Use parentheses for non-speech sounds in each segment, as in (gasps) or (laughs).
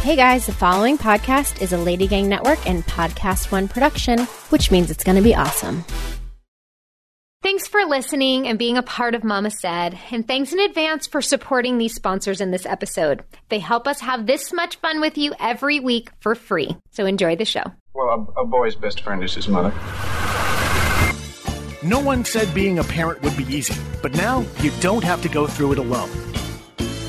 Hey guys, the following podcast is a Lady Gang Network and Podcast One production, which means it's going to be awesome. Thanks for listening and being a part of Mama Said. And thanks in advance for supporting these sponsors in this episode. They help us have this much fun with you every week for free. So enjoy the show. Well, a, a boy's best friend is his mother. No one said being a parent would be easy, but now you don't have to go through it alone.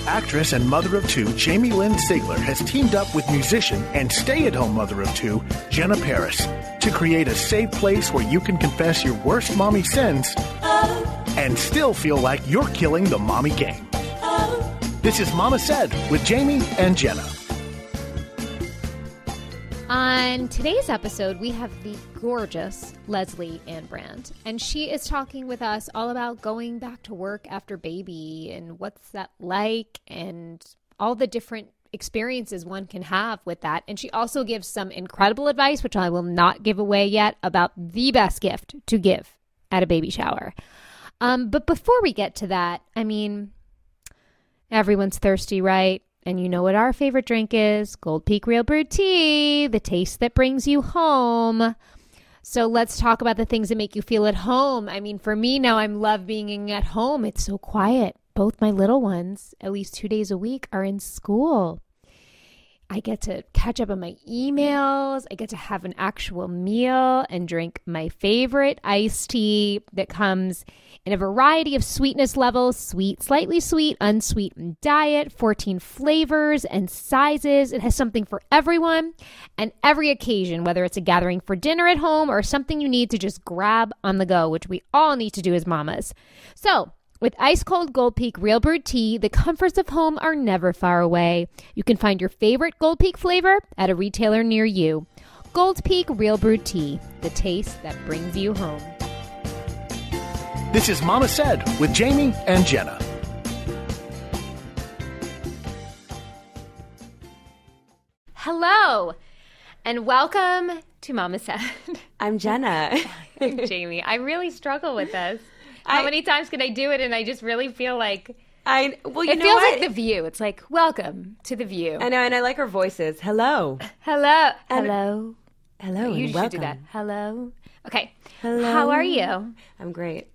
Actress and mother of two Jamie Lynn Sigler has teamed up with musician and stay at home mother of two Jenna Paris to create a safe place where you can confess your worst mommy sins and still feel like you're killing the mommy game. Oh. This is Mama Said with Jamie and Jenna. On today's episode, we have the gorgeous Lesley-Ann Brandt, and she is talking with us all about going back to work after baby and what's that like and all the different experiences one can have with that. And she also gives some incredible advice, which I will not give away yet, about the best gift to give at a baby shower. Um, but before we get to that, I mean, everyone's thirsty, right? And you know what our favorite drink is Gold Peak Real Brewed Tea, the taste that brings you home. So let's talk about the things that make you feel at home. I mean, for me now, I'm love being at home. It's so quiet. Both my little ones, at least two days a week, are in school. I get to catch up on my emails. I get to have an actual meal and drink my favorite iced tea that comes in a variety of sweetness levels sweet, slightly sweet, unsweetened diet, 14 flavors and sizes. It has something for everyone and every occasion, whether it's a gathering for dinner at home or something you need to just grab on the go, which we all need to do as mamas. So, with ice cold Gold Peak Real Brewed Tea, the comforts of home are never far away. You can find your favorite Gold Peak flavor at a retailer near you. Gold Peak Real Brewed Tea, the taste that brings you home. This is Mama Said with Jamie and Jenna. Hello, and welcome to Mama Said. I'm Jenna. (laughs) I'm Jamie. I really struggle with this. How I- many times can I do it and I just really feel like I well, you it know feels what? like the view. It's like welcome to the view. I know, and I like our voices. Hello, Hello. And- Hello. hello, You and should welcome. do that. Hello. Okay. Hello. How are you? I'm great.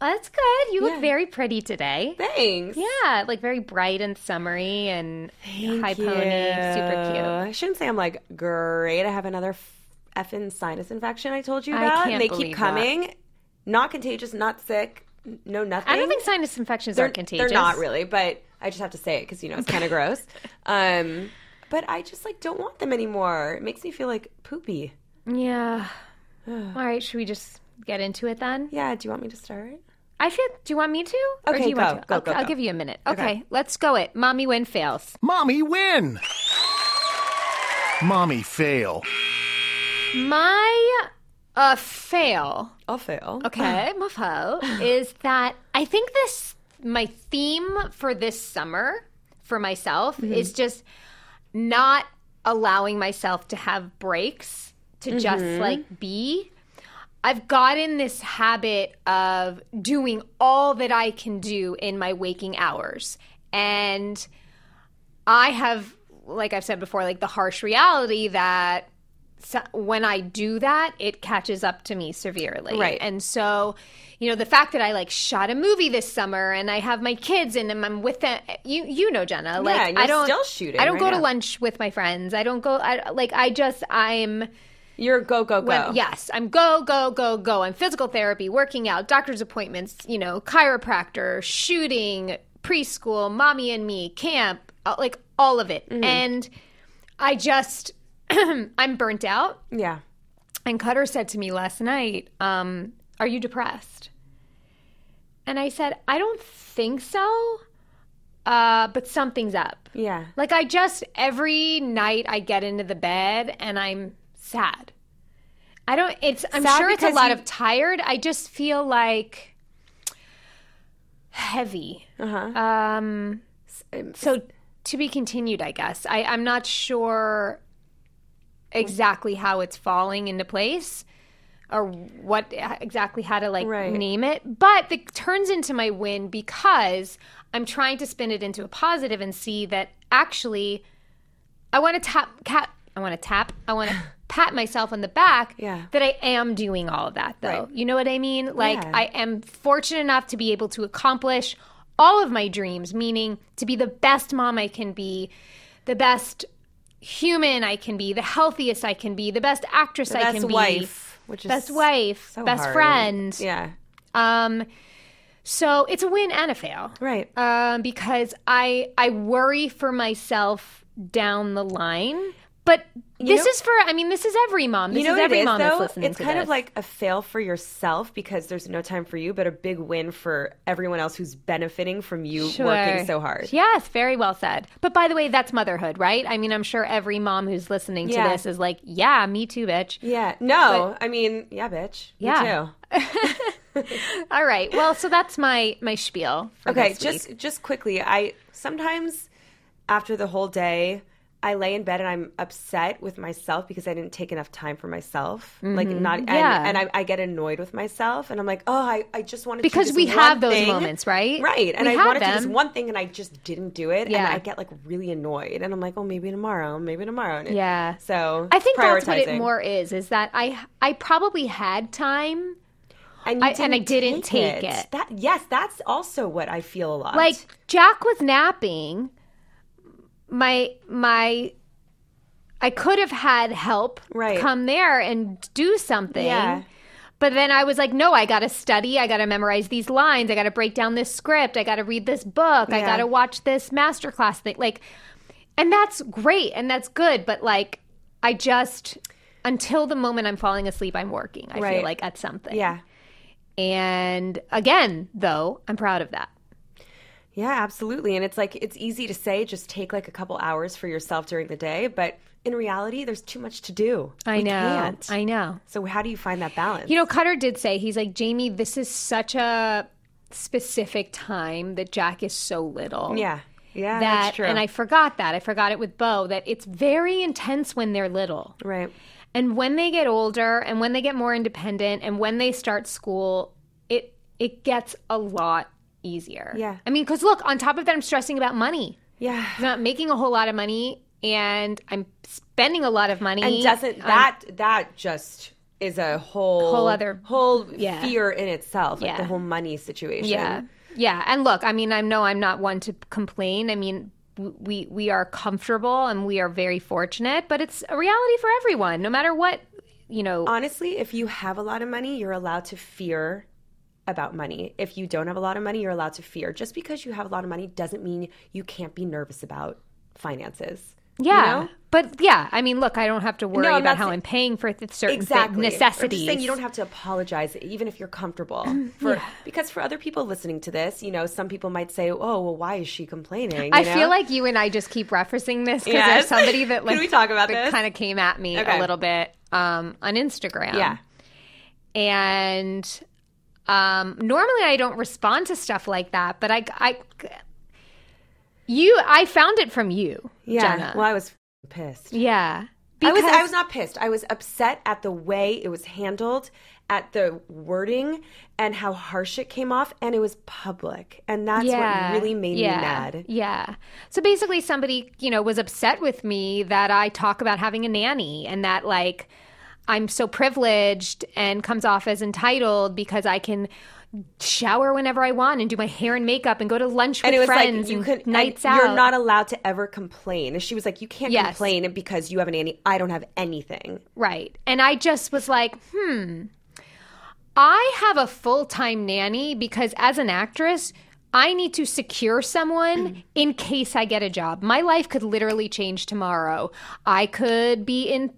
That's good. You look very pretty today. Thanks. Yeah, like very bright and summery and high Thank pony, super cute. I shouldn't say I'm like great. I have another f- effing sinus infection. I told you about. and they keep that. Coming. Not contagious. Not sick. No nothing. I don't think sinus infections they're, are contagious. They're not really, but I just have to say it because you know it's kind of (laughs) gross. Um, but I just like don't want them anymore. It makes me feel like poopy. Yeah. (sighs) All right, should we just get into it then? Yeah. Do you want me to start? I feel. Do you want me to? or Okay, do you go, want to? go, I'll, go, I'll give you a minute. Okay, Okay. let's go. It. Mommy win fails. Mommy win! Mommy fail. My uh fail. I'll fail. Okay, (laughs) my fail is that I think this my theme for this summer for myself Mm-hmm. is just not allowing myself to have breaks to just Mm-hmm. like be. I've gotten this habit of doing all that I can do in my waking hours. And I have, like I've said before, like the harsh reality that so when I do that, it catches up to me severely. Right. And so, you know, the fact that I like shot a movie this summer and I have my kids and I'm with them, you you know, Jenna, like you're I don't still shooting I don't right go to lunch with my friends. I don't go. I like I just I'm. You're go go go. When, yes, I'm go, go, go, go. I'm physical therapy, working out, doctor's appointments, you know, chiropractor, shooting, preschool, mommy and me, camp, like all of it. Mm-hmm. And I just, (clears throat) I'm burnt out. Yeah. And Cutter said to me last night, um, Are you depressed? And I said, I don't think so, uh, but something's up. Yeah. Like I just every night I get into the bed and I'm sad. I don't it's I'm Sad sure it's a lot you- of tired. I just feel like heavy. Uh-huh. Um so to be continued, I guess. I, I'm not sure exactly how it's falling into place or what exactly how to like Right. name it. But it turns into my win because I'm trying to spin it into a positive and see that actually I want to tap cat. I want to tap. I want to (laughs) pat myself on the back. Yeah. That I am doing all of that though. Right. You know what I mean? Like Yeah. I am fortunate enough to be able to accomplish all of my dreams, meaning to be the best mom I can be, the best human I can be, the healthiest I can be, the best actress I Best can be, wife, which is best wife, so best hard. friend. Yeah. Um, so it's a win and a fail, Right. Um, because I I worry for myself down the line. But this know- is for I mean this is every mom. This you know is every is, mom though? that's listening It's to kind of like a fail for yourself because there's no time for you, but a big win for everyone else who's benefiting from you Sure. working so hard. Yes, very well said. But by the way, that's motherhood, right? I mean, I'm sure every mom who's listening to Yeah. this is like, yeah, me too, bitch. Yeah. No, I mean, yeah, bitch. Me Yeah. too. (laughs) All right. Well, so that's my my spiel. Okay, this just just quickly, I sometimes after the whole day, I lay in bed and I'm upset with myself because I didn't take enough time for myself. Like not, and, Mm-hmm. Yeah. and I, I get annoyed with myself, and I'm like, oh, I, I just wanted Because to do we have those thing. moments, right? Right, and We I wanted to do this one thing, and I just didn't do it, Yeah. and I get like really annoyed, and I'm like, oh, maybe tomorrow, maybe tomorrow. And it- Yeah. So I think that's what it more is. Is that I I probably had time. and, I- and I didn't take it. That yes, that's also what I feel a lot. Like Jack was napping. My my I could have had help Right. come there and do something. Yeah. But then I was like, no, I got to study. I got to memorize these lines. I got to break down this script. I got to read this book. I got to watch this masterclass thing. Like, and that's great and that's good. But like, I just, until the moment I'm falling asleep, I'm working. I feel like at something. yeah, And again, though, I'm proud of that. Yeah, absolutely. And it's like it's easy to say just take like a couple hours for yourself during the day, but in reality, there's too much to do. I We know. can't. I know. So how do you find that balance? You know, Cutter did say, he's like, Jamie, this is such a specific time that Jack is so little. yeah, yeah, That, that's true. and I forgot that. I forgot it with Bo, that it's very intense when they're little. right. And when they get older and when they get more independent and when they start school, it it gets a lot easier. Yeah. I mean, because look, on top of that, I'm stressing about money. Yeah. I'm not making a whole lot of money and I'm spending a lot of money. And doesn't that that just is a whole Whole other- whole yeah. fear in itself, like Yeah. the whole money situation. Yeah. Yeah. And look, I mean, I know I'm not one to complain. I mean, we we are comfortable and we are very fortunate, but it's a reality for everyone, no matter what, you know. Honestly, if you have a lot of money, you're allowed to fear about money. If you don't have a lot of money, you're allowed to fear. Just because you have a lot of money doesn't mean you can't be nervous about finances. you yeah. know? But yeah, I mean, look, I don't have to worry No, about how I'm paying for th- certain exactly I'm necessities. saying you don't have to apologize even if you're comfortable for because for other people listening to this you know some people might say oh well why is she complaining I know? feel like you and I just keep referencing this because Yes. there's (laughs) somebody that Can like we talk about this? kind of came at me Okay. a little bit um, on Instagram. yeah and um, normally I don't respond to stuff like that, but I, I, you, I found it from you, yeah. Jenna. well I was pissed. Yeah, I was I was not pissed. I was upset at the way it was handled at the wording and how harsh it came off and it was public and that's what really made yeah, me mad. Yeah. So basically, somebody you know was upset with me that I talk about having a nanny and that like I'm so privileged and comes off as entitled because I can shower whenever I want and do my hair and makeup and go to lunch with and it was friends like you and could nights and out. You're not allowed to ever complain. And she was like, "You can't Yes. complain because you have a nanny. I don't have anything." Right. And I just was like, hmm, I have a full time nanny because as an actress, I need to secure someone in case I get a job. My life could literally change tomorrow. I could be in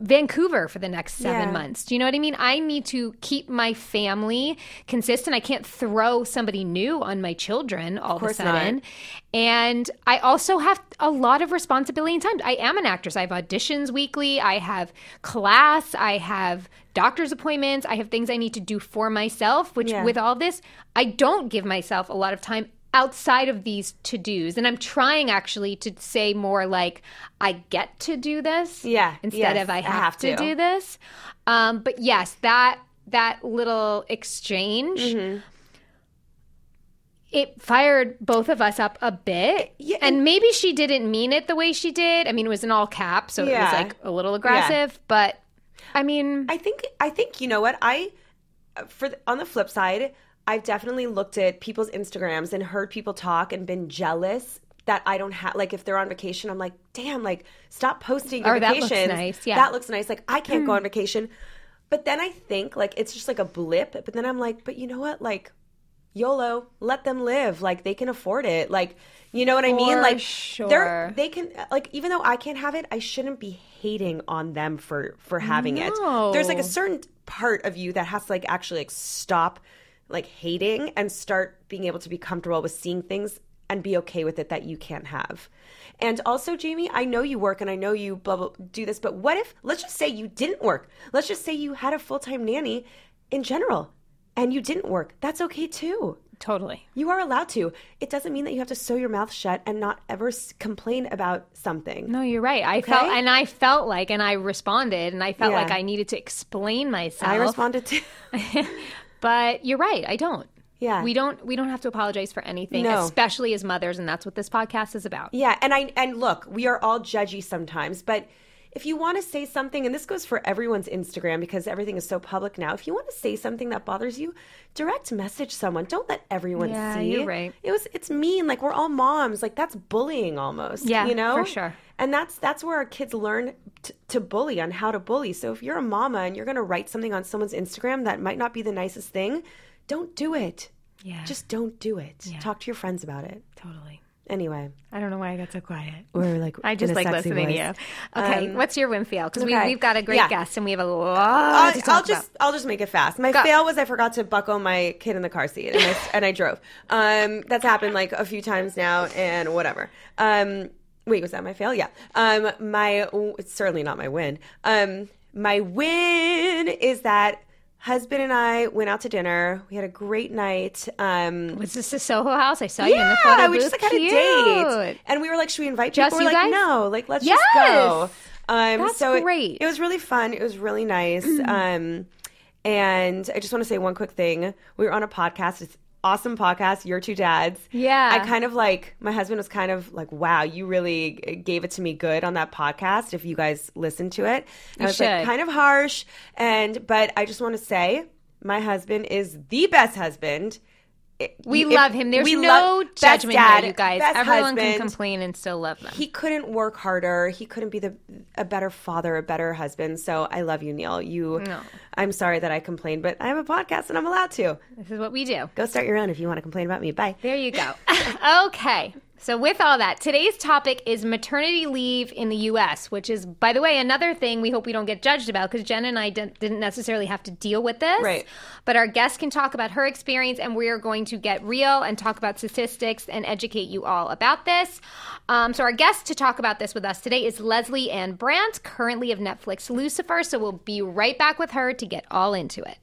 Vancouver for the next seven Yeah. months. Do you know what I mean? I need to keep my family consistent. I can't throw somebody new on my children all of, a course not. sudden. And I also have a lot of responsibility and time. I am an actress. I have auditions weekly. I have class. I have doctor's appointments. I have things I need to do for myself, which Yeah. with all this, I don't give myself a lot of time outside of these to dos. And I'm trying actually to say more like, I get to do this. Yeah, Instead yes, of I I have, have to. to. do this. Um, but yes, that that little exchange Mm-hmm. it fired both of us up a bit. Yeah, and, maybe she didn't mean it the way she did. I mean, it was in all caps, so it was like a little aggressive, but I mean, I think I think you know what I for the, on the flip side, I've definitely looked at people's Instagrams and heard people talk and been jealous that I don't have like if they're on vacation, I'm like, damn, like stop posting your Or that looks nice, yeah. That looks nice. Like I can't go mm. on vacation. But then I think like it's just like a blip. But then I'm like, but you know what? Like YOLO, let them live. Like they can afford it. Like you know what I mean? Like sure. they're they can like even though I can't have it, I shouldn't be hating on them for for having it. There's like a certain part of you that has to like actually like stop like hating and start being able to be comfortable with seeing things and be okay with it that you can't have. And also, Jamie, I know you work and I know you blah, blah, do this, but what if, let's just say you didn't work. Let's just say you had a full time nanny in general and you didn't work. That's okay too. totally. You are allowed to. It doesn't mean that you have to sew your mouth shut and not ever s- complain about something. No, you're right. I felt, and I felt like, and I responded, and I felt Yeah. like I needed to explain myself. I responded to. (laughs) (laughs) but you're right. I don't. Yeah. we don't. We don't have to apologize for anything, No. especially as mothers, and that's what this podcast is about. Yeah, and I and look, we are all judgy sometimes, but if you want to say something, and this goes for everyone's Instagram because everything is so public now. If you want to say something that bothers you, direct message someone. Don't let everyone Yeah, see. you're right. It was it's mean. Like we're all moms. Like that's bullying almost. Yeah, you know for sure. And that's that's where our kids learn t- to bully on how to bully. So if you're a mama and you're going to write something on someone's Instagram that might not be the nicest thing, don't do it. Yeah. Just don't do it. Talk to your friends about it. Totally. Anyway, I don't know why I got so quiet. we're like (laughs) I just like listening voice. to you. Okay, what's your win fail? Because okay. we, we've got a great Yeah. guest and we have a lot I'll, I'll about. just I'll just make it fast. My Go. fail was I forgot to buckle my kid in the car seat and I, and I drove. Um, that's happened like a few times now and whatever. Um, wait, was that my fail? Yeah. Um, my it's certainly not my win. Um, my win is that husband and I went out to dinner. We had a great night. Um, Was this the Soho House? I saw you in the yeah, photo we just like had a date, and we were like, "Should we invite Just people?" We're you like, guys? "No, like let's Yes! just go." Um, That's so it- great. It, was really fun. It was really nice. (clears throat) um, and I just want to say one quick thing. We were on a podcast. It's awesome podcast. Your two dads. Yeah. I kind of like my husband was kind of like, "Wow, you really gave it to me good on that podcast." If you guys listen to it, And I was should. like kind of harsh, and but I just want to say. My husband is the best husband. We love him. There's we no judgment dad, here, you guys. Everyone can complain and still love them. He couldn't work harder. He couldn't be the a better father, a better husband. So I love you, Neil. You. No. I'm sorry that I complained, but I have a podcast and I'm allowed to. this is what we do. Go start your own if you want to complain about me. Bye. There you go. (laughs) okay. So, with all that, today's topic is maternity leave in the US, which is, by the way, another thing we hope we don't get judged about because Jen and I didn't, didn't necessarily have to deal with this. Right. But our guest can talk about her experience, and we are going to get real and talk about statistics and educate you all about this. Um, so, our guest to talk about this with us today is Lesley-Ann Brandt, currently of Netflix Lucifer. So, we'll be right back with her to get all into it.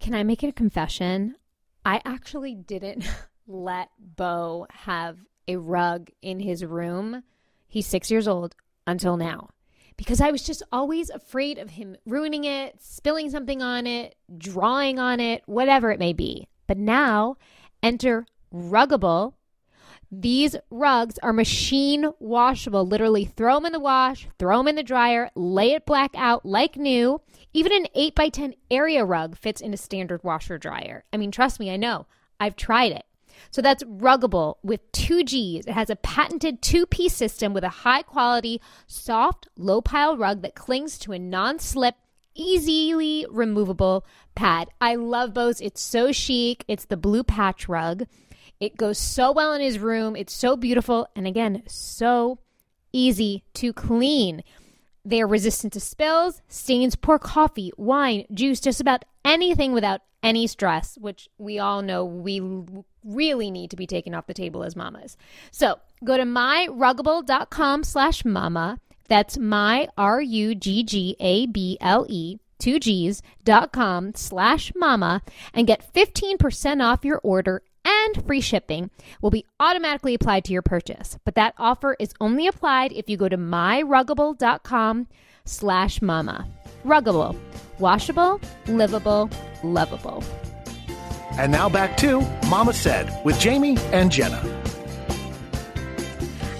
Can I make it a confession? I actually didn't (laughs) let Bo have a rug in his room. He's six years old until now because I was just always afraid of him ruining it, spilling something on it, drawing on it, whatever it may be. But now, enter Ruggable. These rugs are machine washable. Literally, throw them in the wash, throw them in the dryer, lay it black out like new. Even an 8 by 10 area rug fits in a standard washer dryer. I mean, trust me, I know. I've tried it. So that's Ruggable with two G's. It has a patented two piece system with a high quality, soft, low pile rug that clings to a non slip, easily removable pad. I love Bo's. It's so chic. It's the blue patch rug. It goes so well in his room. It's so beautiful. And again, so easy to clean. They are resistant to spills, stains, pour coffee, wine, juice, just about anything without any stress, which we all know we really need to be taken off the table as mamas. So go to myruggable.com slash mama. That's my R-U-G-G-A-B-L-E two G's dot com slash mama and get 15% off your order and free shipping will be automatically applied to your purchase. But that offer is only applied if you go to myruggable.com slash mama. Ruggable. Washable, livable, lovable. And now back to Mama Said with Jamie and Jenna.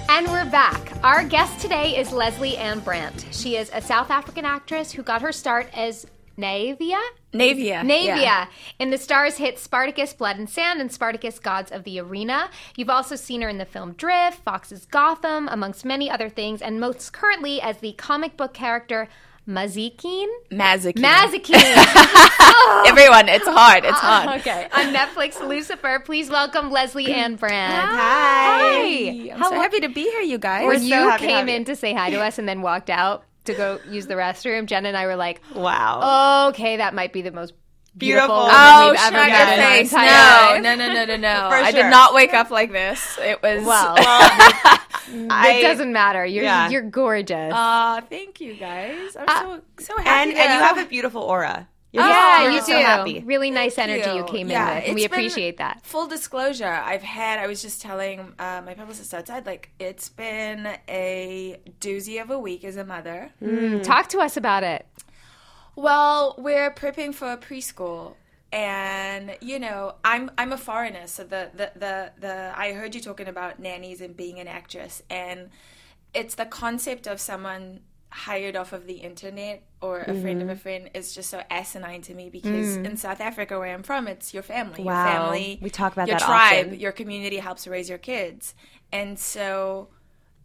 And we're back. Our guest today is Lesley-Ann Brandt. She is a South African actress who got her start as Naevia? Naevia. Naevia yeah. in the stars hit Spartacus Blood and Sand and Spartacus Gods of the Arena. You've also seen her in the film Drift, Fox's Gotham, amongst many other things, and most currently as the comic book character Mazikeen. Mazikeen. Mazikeen. (laughs) Oh. Everyone, it's hard. It's uh, hard. okay. On Netflix, Lucifer. Please welcome Lesley-Ann (clears throat) Brandt. Hi. I'm How so happy to be here, you guys. When so you happy came have you. in to say hi to us and then walked out to go use the restroom, Jen and I were like, Wow. okay, that might be the most beautiful, Beautiful. Oh, we've shut ever your met in our face. entire No, life. no, no, no, no, no. (laughs) For I sure. did not wake up like this. It was. Well, I- (laughs) (laughs) it doesn't matter. You're Yeah. you're gorgeous. Aw, thank you guys. I'm uh, so so happy. and to- and you have a beautiful aura. You're yeah, just- you're do. So happy. Really nice energy you. you. came Yeah, in with, and we appreciate that. Full disclosure, I've had, I was just telling uh, my publicist outside, like, it's been a doozy of a week as a mother. Talk to us about it. Well, we're prepping for a preschool. And you know, I'm I'm a foreigner, so the, the the the I heard you talking about nannies and being an actress, and it's the concept of someone hired off of the internet or a friend of a mm-hmm. friend is just so asinine to me because in mm. South Africa where I'm from it's your family Wow. your family We talk about your tribe often. your community helps raise your kids and so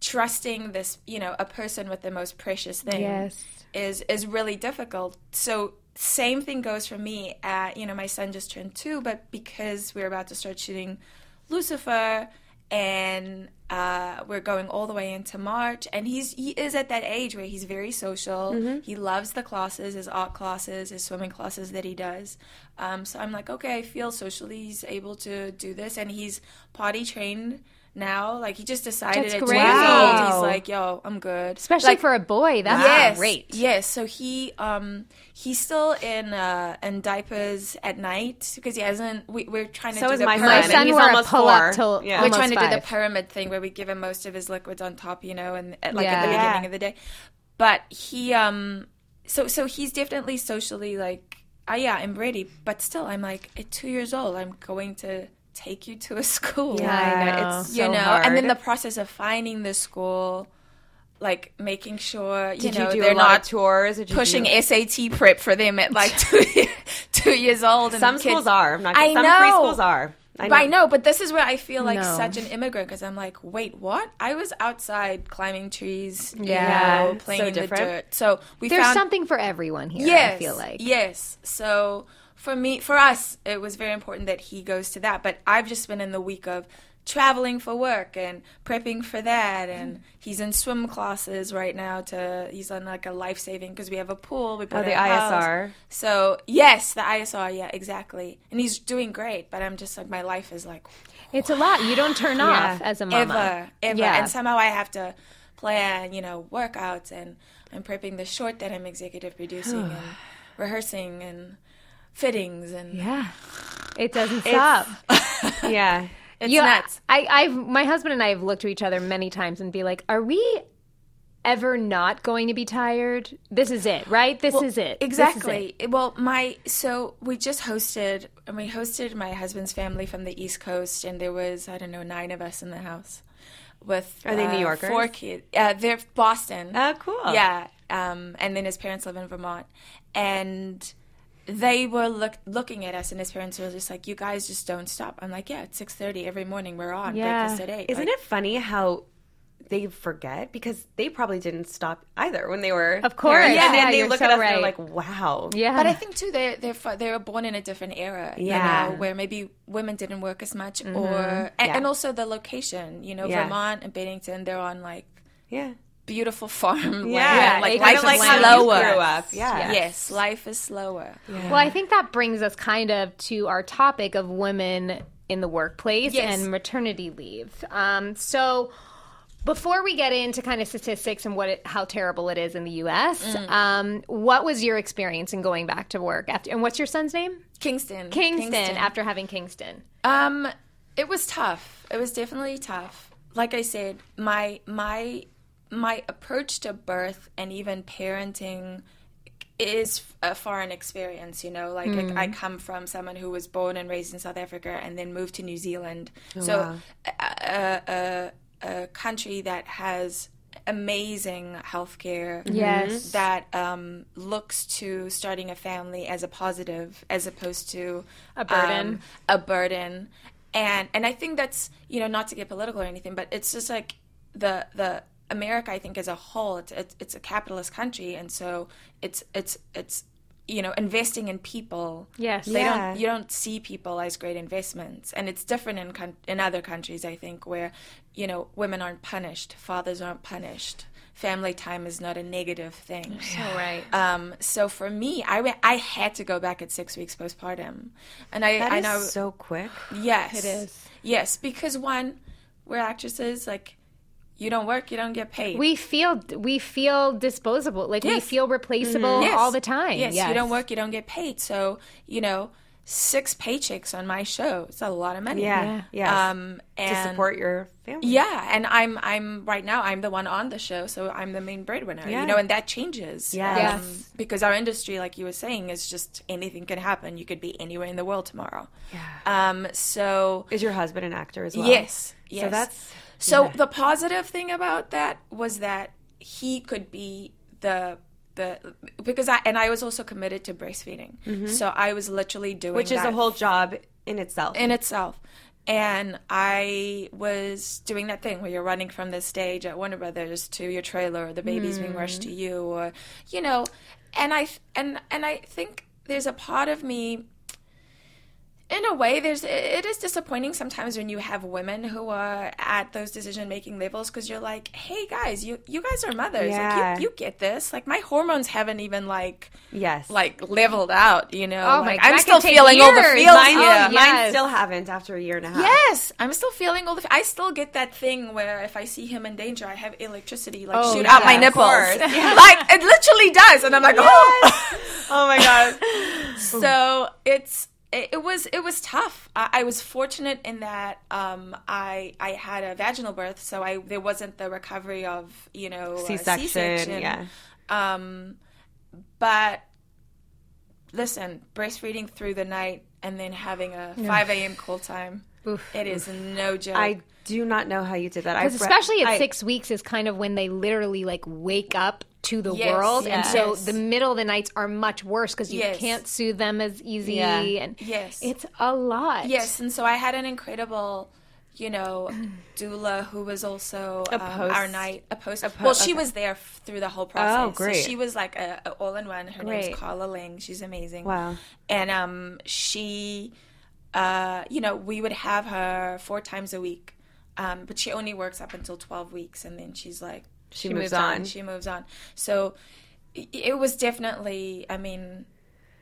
trusting this you know a person with the most precious thing Yes. is is really difficult so same thing goes for me at you know my son just turned two but because we're about to start shooting lucifer and uh, we're going all the way into March, and he's he is at that age where he's very social. He loves the classes, his art classes, his swimming classes that he does. Um, so I'm like, okay, I feel socially he's able to do this, and he's potty trained now. Like he just decided That's at two great. years old, Wow. he's like, yo, I'm good. Especially Like, for a boy, that's yes, great. Yes, so he um he's still in uh in diapers at night because he hasn't. We, we're trying to So do is the my My pyramid. son. son He's wore a almost pull up four. till Yeah. We're almost trying to do the pyramid thing where we give him most of his liquids on top, you know, and at, like at the beginning Yeah. of the day. But he um so so he's definitely socially like oh yeah I'm ready, but still I'm like at two years old I'm going to take you to a (laughs) school Yeah, I know. It's you so know hard. and then the process of finding the school like making sure you Did know you do they're a lot not of tours? Or did you pushing do- SAT prep for them at like (laughs) two, two years old. And Some kids- schools are. I'm not, I some know. preschools are. I But I know, but this is where I feel like No. such an immigrant because I'm like, wait, what? I was outside climbing trees, you Yeah. know, playing So in different. the dirt. So we There's found something for everyone here. yes, I feel like. yes. So for me, for us, it was very important that he goes to that. But I've just been in the week of traveling for work and prepping for that and mm. he's in swim classes right now to he's on like a life saving because we have a pool we Oh, the a house. ISR. so yes the isr yeah exactly and he's doing great but i'm just like my life is like It's a lot. You don't turn (sighs) off as a mama. ever, ever. Yeah. And somehow I have to plan, you know, workouts and I'm prepping the short that I'm executive producing (sighs) and rehearsing and fittings and Yeah. It doesn't stop. (laughs) yeah. it's You- nuts. I, I've my husband and I have looked to each other many times and be like, "Are we ever not going to be tired? This is it, right? This is it. This is it." Exactly. Well, my so we just hosted and we hosted my husband's family from the East Coast and there was I don't know nine of us in the house with Are they New uh, Yorkers? Four kids. Uh, they're Boston. Oh, cool. Yeah. Um, and then his parents live in Vermont, and they were look, looking at us, and his parents were just like, "You guys just don't stop." I'm like, "Yeah, it's six thirty every morning. We're on Yeah. breakfast at 8. Isn't Like, it funny how they forget because they probably didn't stop either when they were Of course. parents. Yeah, and then they you're look so at us right. and they're like, "Wow." Yeah. But I think too they they're they were born in a different era, Yeah. you know, where maybe women didn't work as much, or and, Mm-hmm. Yeah. and also the location, you know, Yeah. Vermont and Bennington, they're on like Yeah. Beautiful farm (laughs) Yeah, land. like life is like slower. grew up. Yeah. Yes, life is slower. Well, I think that brings us kind of to our topic of women in the workplace Yes. and maternity leave. Um, so, before we get into kind of statistics and what it, how terrible it is in the U.S., um, what was your experience in going back to work after? And what's your son's name? Kingston. Kingston. After having Kingston. Um, it was tough. It was definitely tough. Like I said, my my my approach to birth and even parenting is a foreign experience, you know. Like Mm. I, I come from someone who was born and raised in South Africa and then moved to New Zealand. Oh, so a, a, a, a country that has amazing healthcare. Yes. That um, looks to starting a family as a positive, as opposed to A burden. um, a burden. And and I think that's you know not to get political or anything, but it's just like the the America I think as a whole it's it's, it's a capitalist country, and so it's it's it's you know investing in people. Yes. they Yeah. don't you don't see people as great investments, and it's different in coun- in other countries I think where you know women aren't punished, fathers aren't punished. Family time is not a negative thing. All right. Um, so for me, I went, I had to go back at six weeks postpartum, and I That I is know so quick. yes It is. yes because one we're actresses like you don't work you don't get paid we feel we feel disposable. Like we feel replaceable mm-hmm. Yes. all the time. yes, you don't work you don't get paid so you know six paychecks on my show it's a lot of money Yeah, yeah. um to support your family. yeah and i'm i'm right now i'm the one on the show so i'm the main breadwinner Yeah. you know and that changes Yes. Yes. Um, because our industry like you were saying is just anything can happen you could be anywhere in the world tomorrow yeah. um so Is your husband an actor as well? Yes. Yes. So that's so yeah. the positive thing about that was that he could be the the because I and I was also committed to breastfeeding. So I was literally doing Mm-hmm. which is a whole job in itself. in itself. And I was doing that thing where you're running from the stage at Warner Brothers to your trailer, or the baby's being rushed to Mm. you, or you know, and I and and I think there's a part of me in a way there's it is disappointing sometimes when you have women who are at those decision making levels because you're like hey guys you you guys are mothers Yeah. like you, you get this like my hormones haven't even like yes. like leveled out you know Oh my like, God, i'm still can take feeling all the years. feels mine, yeah. Oh, mine yes. still haven't after a year and a half. Yes, I'm still feeling all the. I still get that thing where if I see him in danger, I have electricity like Oh, shoot yeah, out my nipples. (laughs) Yeah. like it literally does, and I'm like, oh. Oh my god. (laughs) so it's it, it was it was tough. I, I was fortunate in that um, I I had a vaginal birth, so I there wasn't the recovery of you know C-section, C-section. yeah. Um, but listen, breastfeeding through the night and then having a 5 a.m. call time. it is no joke. I do not know how you did that. Because especially at I- six weeks is kind of when they literally like wake up to the Yes, world, and so yes. the middle of the nights are much worse because you Yes. can't soothe them as easy, Yeah. and Yes. it's a lot. Yes, and so I had an incredible, you know, (sighs) doula who was also um, post- our night a post. po- well, she okay. was there f- through the whole process. Oh, great. So she was like a, a all in one. Her name's Great. Carla Ling. She's amazing. Wow. And um, she, uh, you know, we would have her four times a week, um, but she only works up until twelve weeks, and then she's like, She moves on. She moves on. So i- it was definitely. I mean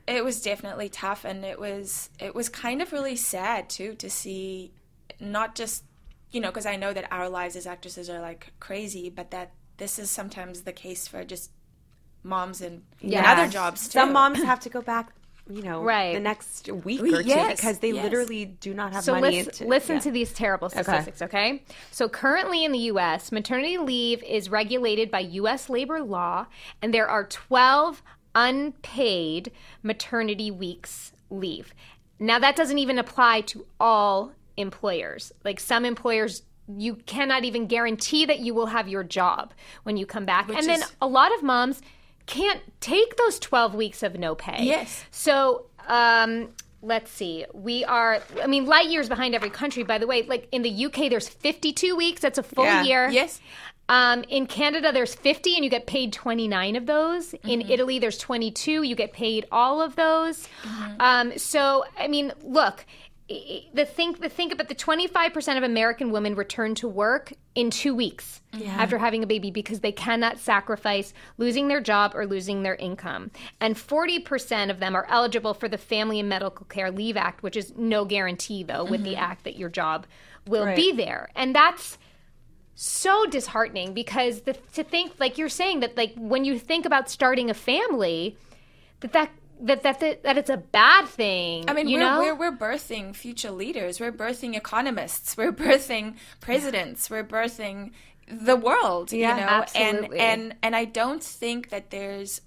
it was definitely tough and it was it was kind of really sad too to see not just you know because i know that our lives as actresses are like crazy but that this is sometimes the case for just moms and, and other jobs too Some moms (clears throat) have to go back, you know, Right. the next week We- or two yes, because they yes. literally do not have So money. to, listen yeah. to these terrible statistics, okay. So currently in the U.S., maternity leave is regulated by U.S. labor law, and there are 12 unpaid maternity weeks leave. Now that doesn't even apply to all employers. Like some employers. You cannot even guarantee that you will have your job when you come back. and then is- a lot of moms can't take those 12 weeks of no pay. Yes. So, um, let's see. We are, I mean, light years behind every country, by the way. Like in the UK, there's 52 weeks. That's a full Yeah. year. yes Um, in Canada, there's 50, and you get paid 29 of those. In Italy, there's 22. You get paid all of those. Um, so, I mean, look. The think the think about the 25% of American women return to work in 2 weeks after having a baby because they cannot sacrifice losing their job or losing their income. And 40% of them are eligible for the Family and Medical Care Leave Act, which is no guarantee though with the mm-hmm. act that your job will Right. be there. And that's so disheartening because the, to think like you're saying that like when you think about starting a family that that that that that, that it's a bad thing i mean you we're, know? we're, we're birthing future leaders. We're birthing economists. We're birthing presidents. We're birthing the world Yeah, you know absolutely. and and and i don't think that there's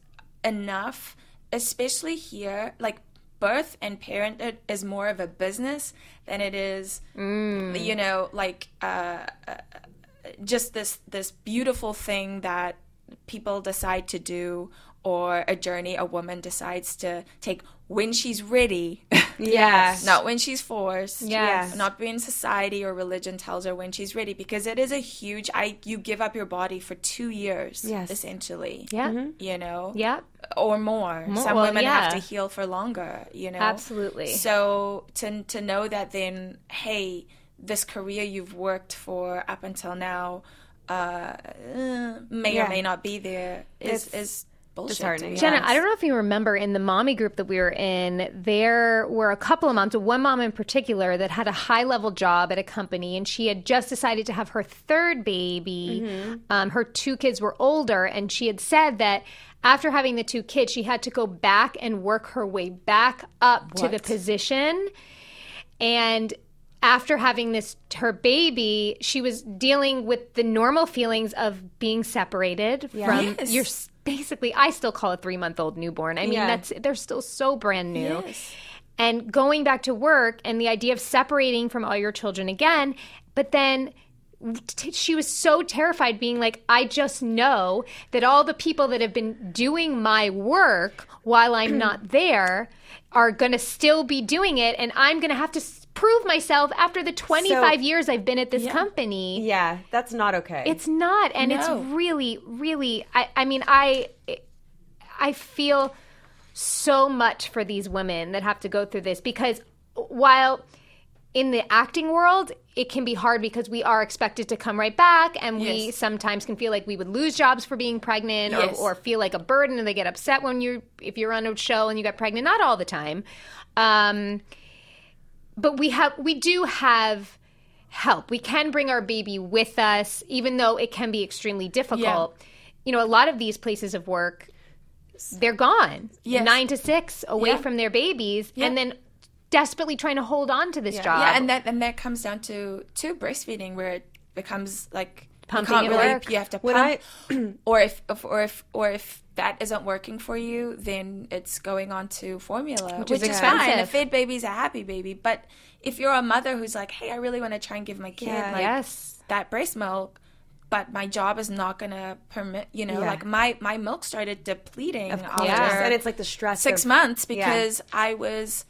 enough, especially here. Like birth and parenthood is more of a business than it is, you know, like uh, uh, just this this beautiful thing that people decide to do or a journey a woman decides to take when she's ready. (laughs) (laughs) Yeah. Not when she's forced. Yes. Not when society or religion tells her when she's ready because it is a huge I you give up your body for 2 years Yes. essentially. Yeah. You know? Yeah. Or more. Some well, women have to heal for longer, you know. Absolutely. So to to know that then hey, this career you've worked for up until now uh, uh, may Yeah. or may not be there is It's is bullshit. disheartening. to Jenna. I don't know if you remember in the mommy group that we were in, there were a couple of moms, one mom in particular that had a high level job at a company and she had just decided to have her third baby. Mm-hmm. Um, her two kids were older and she had said that after having the two kids, she had to go back and work her way back up to the position. And after having this her baby, she was dealing with the normal feelings of being separated from Yes. your s- basically I still call a 3-month-old newborn. I mean, Yeah. that's they're still so brand new. Yes. And going back to work and the idea of separating from all your children again, but then she was so terrified being like i just know that all the people that have been doing my work while i'm not there are going to still be doing it and i'm going to have to prove myself after the 25 years i've been at this company Yeah, that's not okay. it's not and No. it's really really I, I mean i i feel so much for these women that have to go through this because while in the acting world it can be hard because we are expected to come right back and we sometimes can feel like we would lose jobs for being pregnant Yes. or, or feel like a burden and they get upset when you're if you're on a show and you get pregnant not all the time um, but we have we do have help. We can bring our baby with us even though it can be extremely difficult. You know a lot of these places of work they're gone. Yes. nine to six away Yeah. from their babies and then desperately trying to hold on to this job. Yeah, and that and that comes down to to breastfeeding where it becomes like Pumping you can't at really work. you have to When pump (clears throat) or if, if or if or if that isn't working for you, then it's going on to formula, which, is is, fine. A fed baby's a happy baby, but if you're a mother who's like, "Hey, I really want to try and give my kid Yeah. like Yes. that breast milk," but my job is not going to permit, you know, Yeah. like my my milk started depleting after Yeah. and it's like the stress. six of, months Yeah. because I was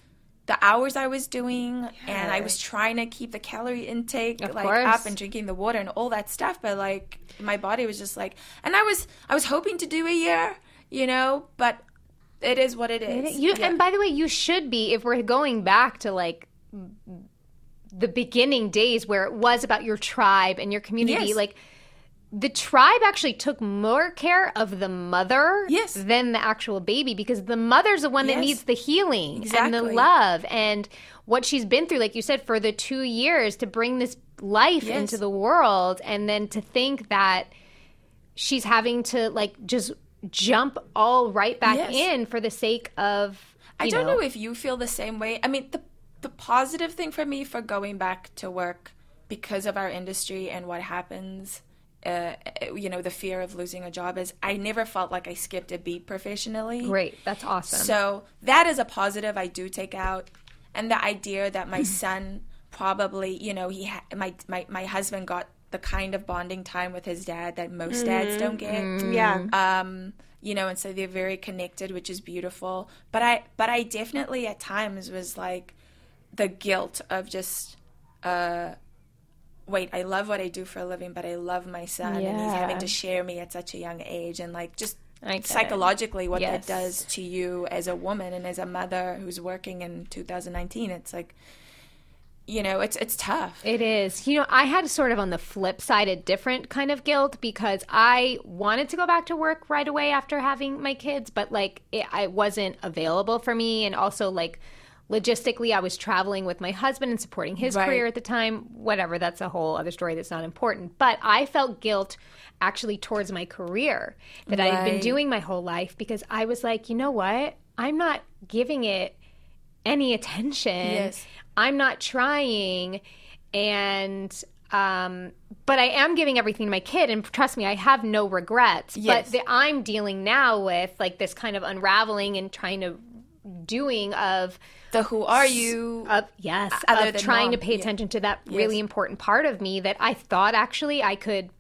the hours I was doing and I was trying to keep the calorie intake Of like course. up and drinking the water and all that stuff but like my body was just like and I was I was hoping to do a year you know but it is what it is You, Yeah. And by the way, you should be if we're going back to like the beginning days where it was about your tribe and your community. Yes. Like the tribe actually took more care of the mother Yes. than the actual baby because the mother's the one that needs the healing and the love and what she's been through, like you said, for the two years to bring this life Yes. into the world and then to think that she's having to like just jump all right back Yes. in for the sake of I don't know. if you feel the same way. I mean, the the positive thing for me for going back to work because of our industry and what happens, uh, you know, the fear of losing a job is I never felt like I skipped a beat professionally. great that's awesome So that is a positive I do take out, and the idea that my (laughs) son probably, you know, he ha- my my my husband got the kind of bonding time with his dad that most dads don't get yeah. um, you know, and so they're very connected, which is beautiful. But I, but I definitely at times was like the guilt of just, uh, wait, I love what I do for a living, but I love my son, and he's having to share me at such a young age, and like just get it. psychologically what Yes. that does to you as a woman and as a mother who's working in 2019. It's like, you know, it's it's tough. It is. You know, I had sort of on the flip side a different kind of guilt because I wanted to go back to work right away after having my kids, but like it, I wasn't available for me. And also, like, logistically, I was traveling with my husband and supporting his Right. career at the time. Whatever, that's a whole other story that's not important. But I felt guilt actually towards my career that I had been doing my whole life because I was like, you know what? I'm not giving it any attention. Yes. I'm not trying. And um, but I am giving everything to my kid, and trust me, I have no regrets. Yes. But the, I'm dealing now with like this kind of unraveling and trying to doing of The who are you? of yes Other of trying to mom, pay yeah. attention to that really important part of me that I thought actually I could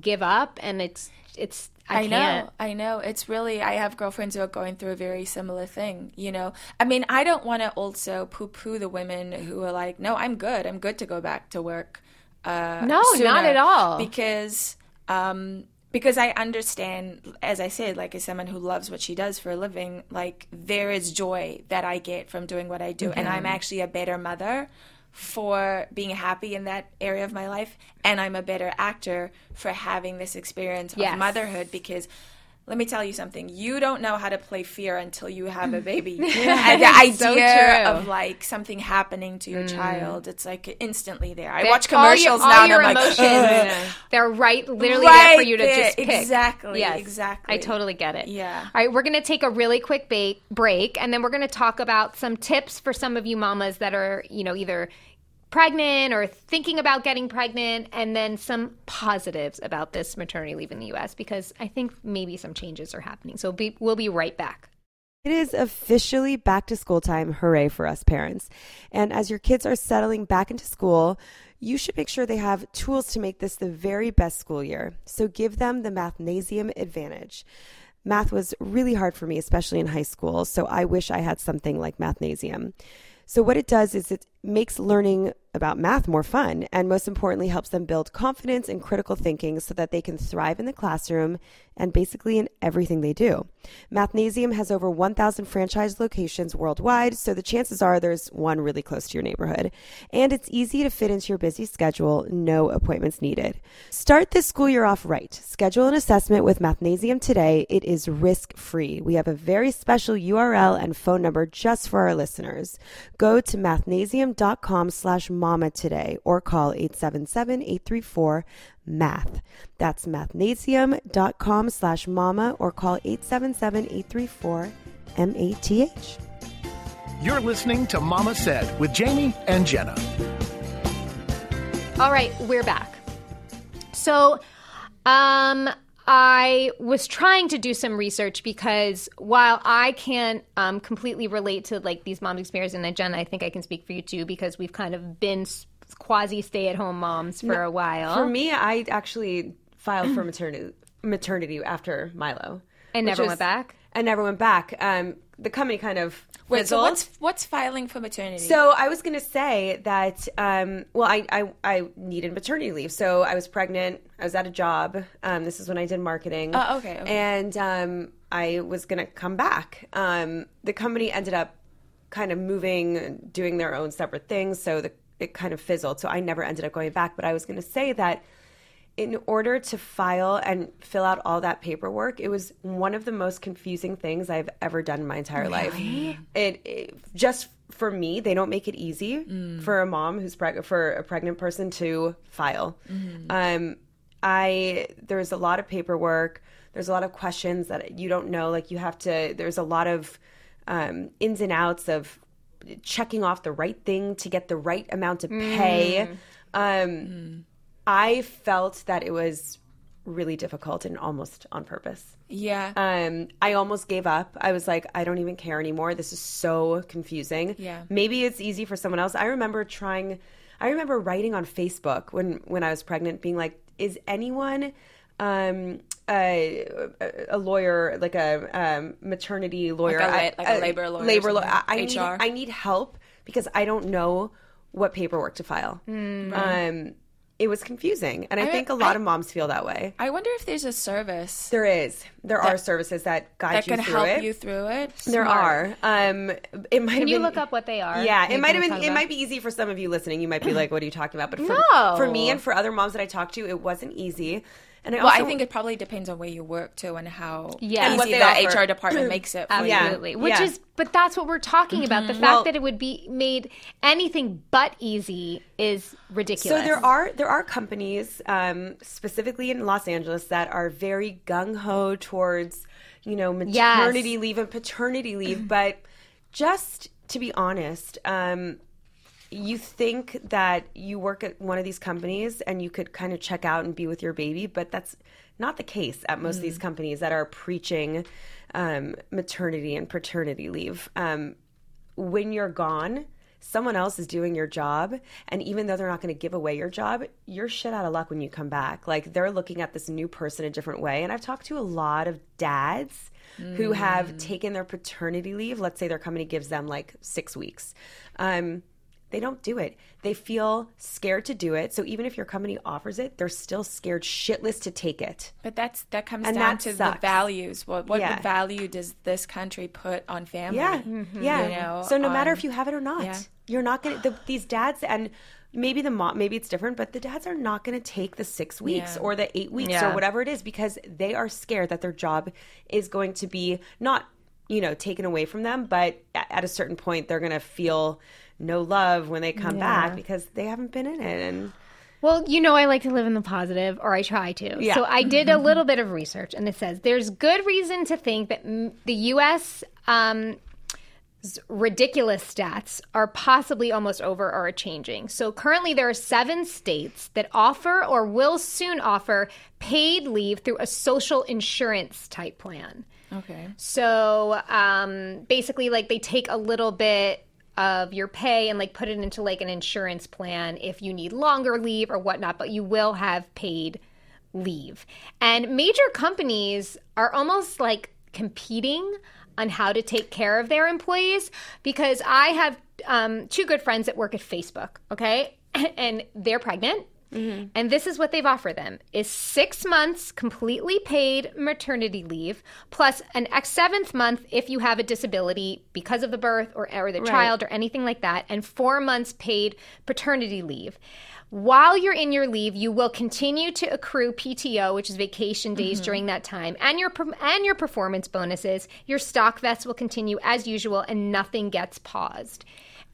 give up, and it's it's I, I, know. I know. It's really, I have girlfriends who are going through a very similar thing, you know? I mean, I don't want to also poo poo the women who are like, no, I'm good. I'm good to go back to work. Uh, No, not at all. Because, um, because I understand, as I said, like as someone who loves what she does for a living, like there is joy that I get from doing what I do, and I'm actually a better mother for being happy in that area of my life, and I'm a better actor for having this experience of motherhood because. Let me tell you something. You don't know how to play fear until you have a baby. (laughs) and the idea So. Mm. of like something happening to your child, it's like instantly there. I watch all your- commercials all now and I'm like, emotions, they're right, literally there for you to there. just pick. Exactly, Yes, exactly. I totally get it. Yeah. All right, we're going to take a really quick ba- break, and then we're going to talk about some tips for some of you mamas that are, you know, either pregnant or thinking about getting pregnant, and then some positives about this maternity leave in the U.S. because I think maybe some changes are happening. So be, we'll be right back. It is officially back to school time. Hooray for us parents. And as your kids are settling back into school, you should make sure they have tools to make this the very best school year. So give them the Mathnasium advantage. Math was really hard for me, especially in high school. So I wish I had something like Mathnasium. So, what it does is it makes learning about math more fun and, most importantly, helps them build confidence and critical thinking so that they can thrive in the classroom and basically in everything they do. Mathnasium has over 1,000 franchise locations worldwide, so the chances are there's one really close to your neighborhood. And it's easy to fit into your busy schedule, no appointments needed. Start this school year off right. Schedule an assessment with Mathnasium today. It is risk free. We have a very special URL and phone number just for our listeners. Go to mathnasium.com slash mama today or call 877-834-MATH. That's mathnasium.com slash mama or call 877-834-MATH. You're listening to Mama Said with Jamie and Jenna. All right, we're back. So, um, I was trying to do some research because while I can't um, completely relate to like these moms' experiences, and then Jen, I think I can speak for you too because we've kind of been quasi stay-at-home moms for a while For me, I actually filed for maternity maternity after Milo. and never was- went back. And never went back. Um, the company kind of Wait, so what's what's filing for maternity? So I was going to say that, um, well, I, I, I needed maternity leave. So I was pregnant. I was at a job. Um, this is when I did marketing. Oh, okay, okay. And um, I was going to come back. Um, the company ended up kind of moving, doing their own separate things. So the, it kind of fizzled. So I never ended up going back. But I was going to say that in order to file and fill out all that paperwork, it was one of the most confusing things I've ever done in my entire life. It, it just for me, they don't make it easy for a mom who's preg- for a pregnant person to file. Um, I there's a lot of paperwork. There's a lot of questions that you don't know. Like you have to. There's a lot of um, ins and outs of checking off the right thing to get the right amount of pay. Um, I felt that it was really difficult and almost on purpose. yeah. Um, I almost gave up. I was like, I don't even care anymore. This is so confusing. Yeah. Maybe it's easy for someone else. I remember trying. I remember writing on Facebook when when I was pregnant, being like, "Is anyone um, a, a lawyer, like a um, maternity lawyer, Like a like a labor lawyer labor lawyer? something? I, I need I need help because I don't know what paperwork to file." Hmm, Um, it was confusing, and I, I- think a lot I- of moms feel that way. I wonder if there's a service There is. There are services that guide that you can through help it. you through it. there Smart. are. Um, it might Can have you been, look up what they are? Yeah, it might have been. It about- might be easy for some of you listening. You might be like, "What are you talking about?" But for, No. for me and for other moms that I talked to, it wasn't easy. And I Well, also I think it probably depends on where you work too and how Yeah. And what easy they the offer. HR department makes it. For you. Absolutely. Which Yeah. is, but that's what we're talking about. The fact Well- that it would be made anything but easy is ridiculous. So there are there are companies, um, specifically in Los Angeles, that are very gung ho towards you know maternity Yes. leave and paternity leave. But just to be honest, um, you think that you work at one of these companies and you could kind of check out and be with your baby, but that's not the case at most of these companies that are preaching um, maternity and paternity leave. Um, when you're gone, someone else is doing your job. And even though they're not going to give away your job, you're shit out of luck when you come back. Like they're looking at this new person a different way. And I've talked to a lot of dads who have taken their paternity leave. Let's say their company gives them like six weeks. Um, they don't do it. They feel scared to do it. So even if your company offers it, they're still scared shitless to take it. But that's that comes And down that to the values. What what Yeah. value does this country put on family? Yeah, yeah. You know, so no matter um, if you have it or not, yeah. you're not gonna. The, these dads and maybe the mom, maybe it's different, but the dads are not gonna take the six weeks Yeah. or the eight weeks Yeah. or whatever it is because they are scared that their job is going to be not, you know, taken away from them, but at a certain point they're gonna feel no love when they come back because they haven't been in it and. Well, you know, I like to live in the positive, or I try to. Yeah. So I did a little bit of research, and it says there's good reason to think that the U.S. Um, 's ridiculous stats are possibly almost over or are changing. So currently, there are seven states that offer or will soon offer paid leave through a social insurance type plan. Okay. So um, basically, like they take a little bit of your pay and like put it into like an insurance plan if you need longer leave or whatnot, but you will have paid leave. And major companies are almost like competing on how to take care of their employees because I have um, two good friends that work at Facebook, okay? (clears throat) And they're pregnant. Mm-hmm. And this is what they've offered them is six months completely paid maternity leave plus an X seventh month if you have a disability because of the birth or, or the child or anything like that, and four months paid paternity leave. While you're in your leave, you will continue to accrue PTO, which is vacation days mm-hmm. during that time, and your and your performance bonuses. Your stock vests will continue as usual, and nothing gets paused.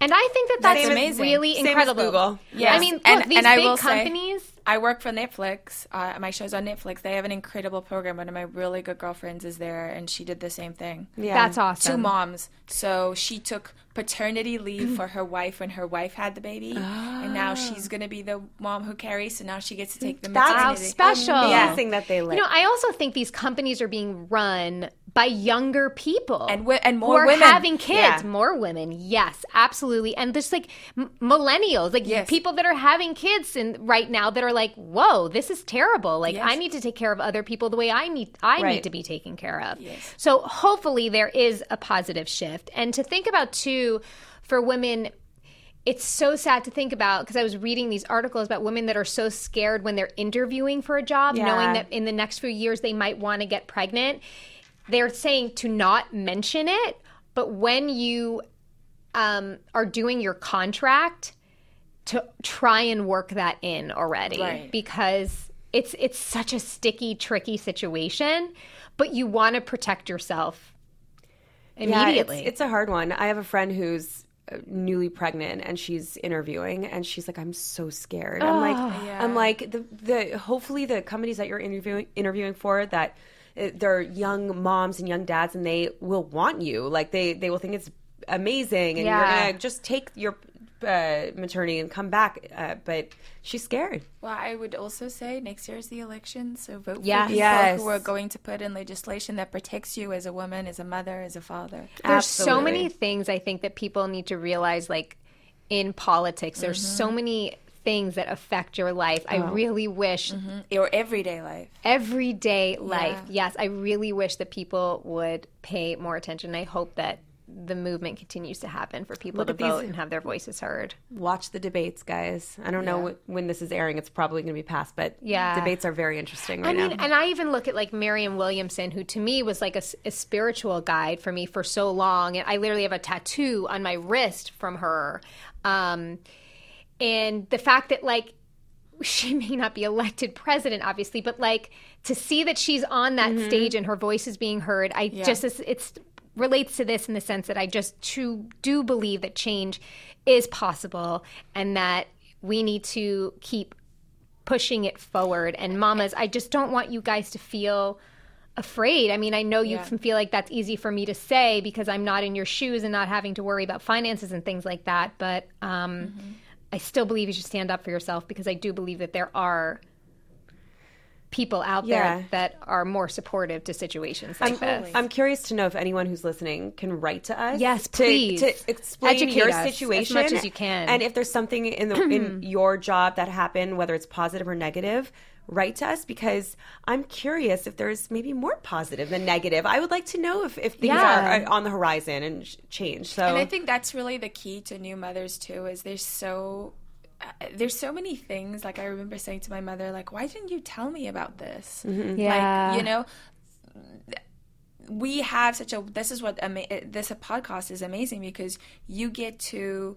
And I think that that's That's amazing. really Same as incredible. Google. I mean, look, and, these and I big will say, companies. I work for Netflix. Uh, my show's on Netflix. They have an incredible program. One of my really good girlfriends is there, and she did the same thing. Yeah. That's awesome. Two moms. So she took paternity leave for her wife when her wife had the baby, and now she's going to be the mom who carries. So now she gets to take the That's How maternity. special. amazing that they let You know, I also think these companies are being run by younger people And wi- and who more are women. having kids. Yeah. More women, yes, absolutely. And there's like m- millennials, like Yes. people that are having kids and right now that are like, "Whoa, this is terrible! Like Yes. I need to take care of other people the way I need I need to be taken care of." Yes. So hopefully there is a positive shift, and to think about too for women it's so sad to think about because I was reading these articles about women that are so scared when they're interviewing for a job, Yeah. knowing that in the next few years they might want to get pregnant. They're saying to not mention it, but when you um, are doing your contract, to try and work that in already Right. because it's it's such a sticky, tricky situation. But you want to protect yourself Yeah, immediately. it's, it's a hard one. I have a friend who's uh, newly pregnant and she's interviewing and she's like i'm so scared i'm like i'm like the the hopefully the companies that you're interviewing interviewing for that they're young moms and young dads and they will want you like they they will think it's amazing and Yeah. you're gonna just take your uh, maternity and come back uh, but she's scared Well, I would also say next year is the election, so vote Yes. for people Yes. who are going to put in legislation that protects you as a woman, as a mother, as a father. There's so many things I think that people need to realize, like in politics. There's Mm-hmm. so many things that affect your life. I Oh. really wish Your everyday life. everyday life. Yes, I really wish that people would pay more attention. I hope that the movement continues to happen for people Look to at these- vote and have their voices heard. watch the debates guys i don't know wh- when this is airing it's probably going to be past but Yeah. debates are very interesting right I mean, now and I even look at like Marianne Williamson, who to me was like a spiritual guide for me for so long. And I literally have a tattoo on my wrist from her. Um, and the fact that like (laughs) she may not be elected president, obviously, but like to see that she's on that stage and her voice is being heard, I just it's, it's relates to this in the sense that I just too, do believe that change is possible and that we need to keep pushing it forward. And mamas, I just don't want you guys to feel afraid. I mean, I know you Yeah. can feel like that's easy for me to say because I'm not in your shoes and not having to worry about finances and things like that. But um, Mm-hmm. I still believe you should stand up for yourself because I do believe that there are people out Yeah. there that are more supportive to situations like this. I'm curious to know if anyone who's listening can write to us. Yes, to, please. to explain Educate your situation as much as you can. and if there's something in the in (clears throat) your job that happened, whether it's positive or negative. Write to us because I'm curious if there's maybe more positive than negative. I would like to know if, if things Yeah. are on the horizon and sh- change. So And I think that's really the key to new mothers too. Is there's so uh, there's so many things. Like I remember saying to my mother, like, "Why didn't you tell me about this?" Yeah. Like you know, we have such a. This is what ama- this podcast is amazing because you get to.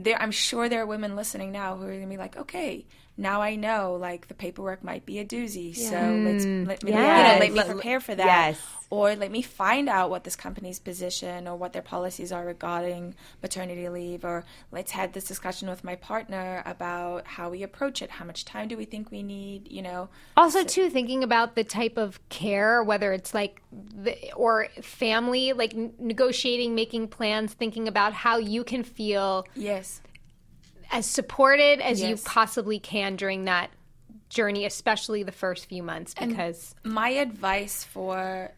There, I'm sure there are women listening now who are gonna be like, okay, now I know like the paperwork might be a doozy, so let's mm. let me, you know, let me prepare for that. yes. or let me find out what this company's position or what their policies are regarding maternity leave or let's have this discussion with my partner about how we approach it. How much time do we think we need you know? Also, too, thinking about the type of care, whether it's like the, or family, like negotiating, making plans, thinking about how you can feel yes as supported as you possibly can during that journey, especially the first few months, because my advice for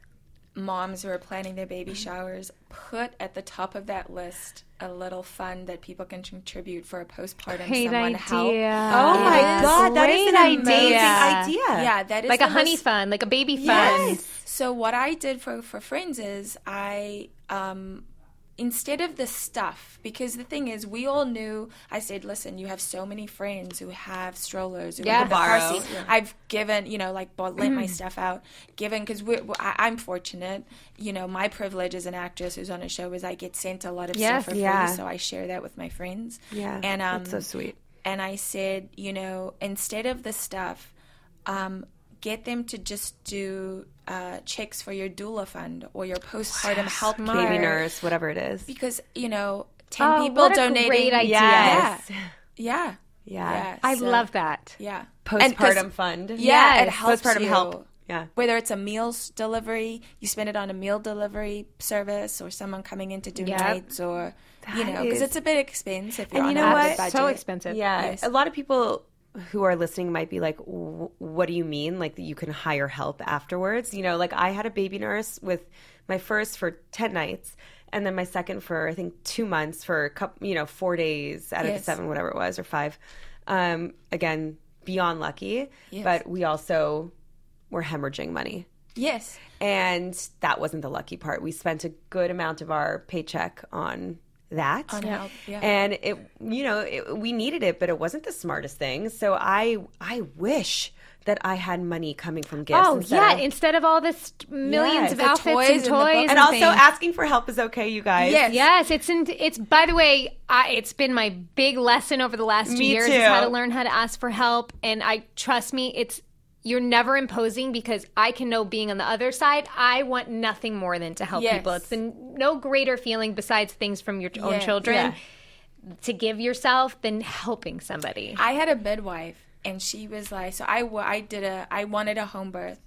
moms who are planning their baby showers put at the top of that list a little fund that people can contribute for a postpartum someone help Oh my god, that is Great an amazing idea. idea. yeah that is like a the honey most- fund, like a baby fund. So what I did for for friends is I um instead of the stuff because the thing is we all knew I said listen you have so many friends who have strollers who Yeah. have the car Borrow. seat. I've given you know like bought lent my stuff out given because I'm fortunate you know my privilege as an actress who's on a show is I get sent a lot of Yes. stuff for free so I share that with my friends Yeah, and um that's so sweet. and I said, you know, instead of the stuff, um, get them to just do uh, checks for your doula fund or your postpartum help Baby care. nurse, whatever it is. because you know, ten Oh, people what a donating. great idea. Yeah, Yes. yeah, Yeah. yeah. I So, love that. Yeah, And 'cause- Postpartum fund. Yeah, it helps Postpartum you. help. Yeah. Whether it's a meals delivery, you spend it on a meal delivery service, or someone coming in to do Yep. nights, or you That know, because is- it's a bit expensive. If you're And you know a what? budget. So expensive. Yeah, Yes. a lot of people who are listening might be like, "W- "What do you mean? Like that you can hire help afterwards?" You know, like I had a baby nurse with my first for ten nights, and then my second for I think two months for a couple, you know, four days out of the Yes. seven, whatever it was, or five. Um, again, beyond lucky, Yes. but we also were hemorrhaging money. Yes. And that wasn't the lucky part. We spent a good amount of our paycheck on that. On yeah. And it, you know, it, we needed it, but it wasn't the smartest thing. So I, I wish that I had money coming from gifts. Oh instead yeah, of- instead of all this millions Yes. of outfits toys and and the toys, books. and also things. asking for help is okay, you guys. Yes. Yes, it's in, it's. By the way, I, it's been my big lesson over the last two Me years too. is how to learn how to ask for help. And I trust me, it's you're never imposing because I can know being on the other side. I want nothing more than to help Yes. people. It's no greater feeling besides things from your own Yeah. children Yeah. to give yourself than helping somebody. I had a midwife, and she was like, so I, I did a, I wanted a home birth,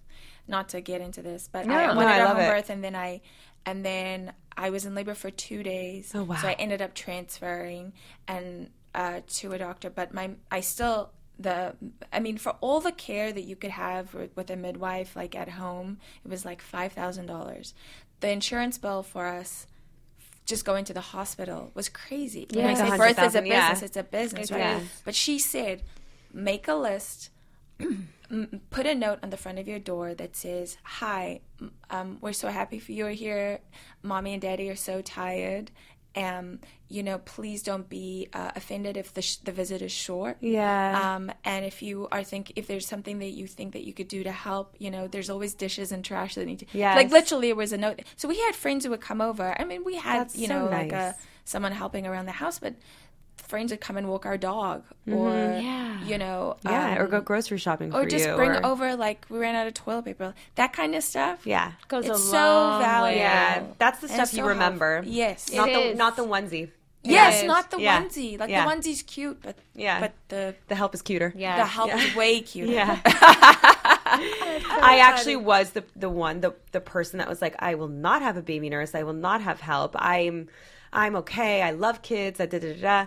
not to get into this, but I wanted No, I a home it. birth, and then I, and then I was in labor for two days. Oh, wow. So I ended up transferring and uh, to a doctor, but my, I still the, I mean, for all the care that you could have with, with a midwife, like at home, it was like five thousand dollars. The insurance bill for us just going to the hospital was crazy. When I It's say birth is a $100,000, yeah. business, it's a business, right? Yeah. But she said, make a list, (clears throat) put a note on the front of your door that says, "Hi, um, we're so happy for you are here. Mommy and Daddy are so tired." Um, you know, please don't be uh, offended if the sh- the visit is short. Yeah. Um, and if you are think if there's something that you think that you could do to help, you know, there's always dishes and trash that need to. Yes. Like literally, it was a note. So we had friends who would come over. I mean, we had That's you so know like a someone helping around the house, but friends would come and walk our dog, or you know, Mm-hmm. yeah, or um, go grocery shopping for or just you. bring or, over like we ran out of toilet paper, that kind of stuff. Yeah. Goes it's a so long way. valuable. Yeah, that's the And stuff so you remember. helpful. Yes, Not the is. not the onesie. yes, is. not the Yeah. onesie. Like Yeah. the onesie's cute, but Yeah. but the The help is cuter. Yeah. the help is way cuter. Yeah. (laughs) I actually was the the one the the person that was like, I will not have a baby nurse. I will not have help. I'm I'm okay. I love kids. Da, da, da, da.